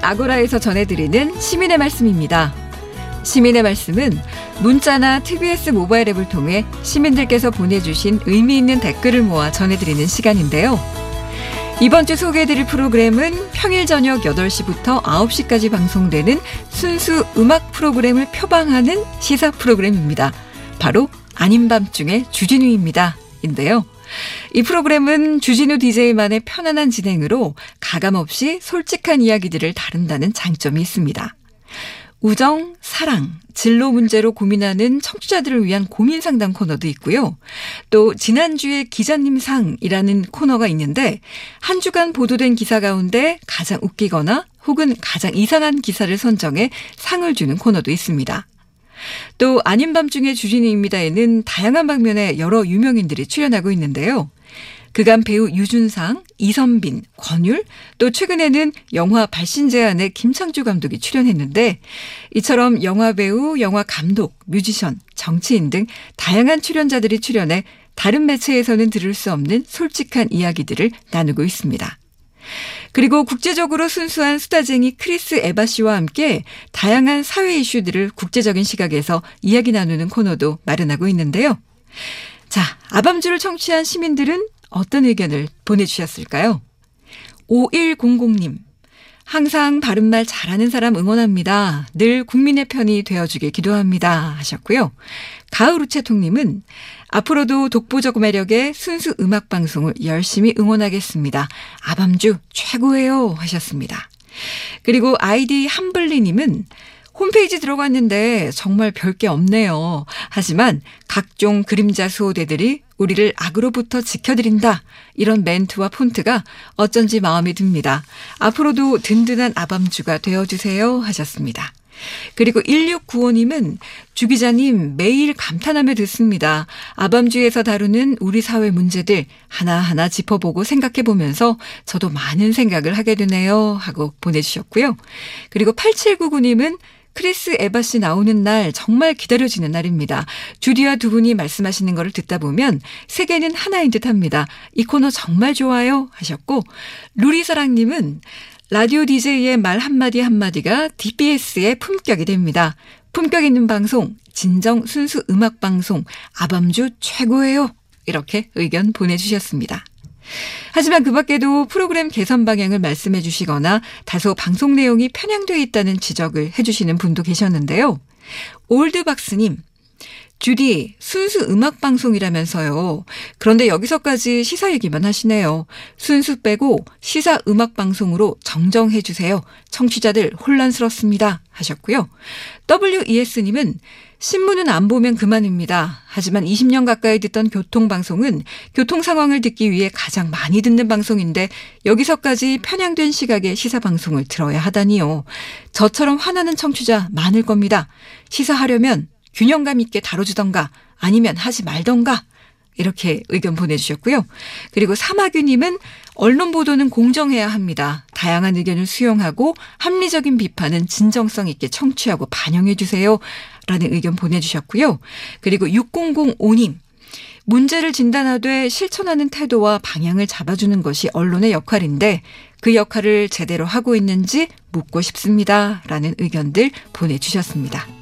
아고라에서 전해드리는 시민의 말씀입니다. 시민의 말씀은 문자나 TBS 모바일 앱을 통해 시민들께서 보내주신 의미 있는 댓글을 모아 전해드리는 시간인데요. 이번 주 소개해드릴 프로그램은 평일 저녁 8시부터 9시까지 방송되는 순수 음악 프로그램을 표방하는 시사 프로그램입니다. 바로 아닌 밤중에 주진우입니다. 인데요. 이 프로그램은 주진우 DJ만의 편안한 진행으로 가감없이 솔직한 이야기들을 다룬다는 장점이 있습니다. 우정, 사랑, 진로 문제로 고민하는 청취자들을 위한 고민 상담 코너도 있고요. 또 지난주에 기자님 상이라는 코너가 있는데 한 주간 보도된 기사 가운데 가장 웃기거나 혹은 가장 이상한 기사를 선정해 상을 주는 코너도 있습니다. 또 아닌 밤중에 주진우입니다에는 다양한 방면의 여러 유명인들이 출연하고 있는데요. 그간 배우 유준상, 이선빈, 권율, 또 최근에는 영화 발신제한의 김창주 감독이 출연했는데 이처럼 영화 배우, 영화 감독, 뮤지션, 정치인 등 다양한 출연자들이 출연해 다른 매체에서는 들을 수 없는 솔직한 이야기들을 나누고 있습니다. 그리고 국제적으로 순수한 수다쟁이 크리스 에바 씨와 함께 다양한 사회 이슈들을 국제적인 시각에서 이야기 나누는 코너도 마련하고 있는데요. 자, 아밤주를 청취한 시민들은 어떤 의견을 보내주셨을까요? 5100님. 항상 바른말 잘하는 사람 응원합니다. 늘 국민의 편이 되어주길 기도합니다. 하셨고요. 가을 우체통님은 앞으로도 독보적 매력의 순수 음악 방송을 열심히 응원하겠습니다. 아밤주 최고예요. 하셨습니다. 그리고 아이디 함블리님은 홈페이지 들어갔는데 정말 별게 없네요. 하지만 각종 그림자 수호대들이 우리를 악으로부터 지켜드린다. 이런 멘트와 폰트가 어쩐지 마음이 듭니다. 앞으로도 든든한 아밤주가 되어주세요. 하셨습니다. 그리고 1695님은 주 기자님 매일 감탄하며 듣습니다. 아밤주에서 다루는 우리 사회 문제들 하나하나 짚어보고 생각해 보면서 저도 많은 생각을 하게 되네요. 하고 보내주셨고요. 그리고 8799님은 크리스 에바 씨 나오는 날 정말 기다려지는 날입니다. 주디와 두 분이 말씀하시는 것을 듣다 보면 세계는 하나인 듯 합니다. 이 코너 정말 좋아요 하셨고 루리사랑님은 라디오 DJ의 말 한마디 한마디가 DBS의 품격이 됩니다. 품격 있는 방송, 진정 순수 음악 방송, 아밤주 최고예요. 이렇게 의견 보내주셨습니다. 하지만 그 밖에도 프로그램 개선 방향을 말씀해 주시거나 다소 방송 내용이 편향되어 있다는 지적을 해 주시는 분도 계셨는데요. 올드박스님, 주디, 순수 음악 방송이라면서요. 그런데 여기서까지 시사 얘기만 하시네요. 순수 빼고 시사 음악 방송으로 정정해 주세요. 청취자들 혼란스럽습니다. 하셨고요. WES님은 신문은 안 보면 그만입니다. 하지만 20년 가까이 듣던 교통방송은 교통 상황을 듣기 위해 가장 많이 듣는 방송인데 여기서까지 편향된 시각의 시사방송을 들어야 하다니요. 저처럼 화나는 청취자 많을 겁니다. 시사하려면 균형감 있게 다뤄주던가 아니면 하지 말던가 이렇게 의견 보내주셨고요. 그리고 사마규님은 언론 보도는 공정해야 합니다. 다양한 의견을 수용하고 합리적인 비판은 진정성 있게 청취하고 반영해 주세요. 라는 의견 보내주셨고요. 그리고 6005님. 문제를 진단하되 실천하는 태도와 방향을 잡아주는 것이 언론의 역할인데 그 역할을 제대로 하고 있는지 묻고 싶습니다. 라는 의견들 보내주셨습니다.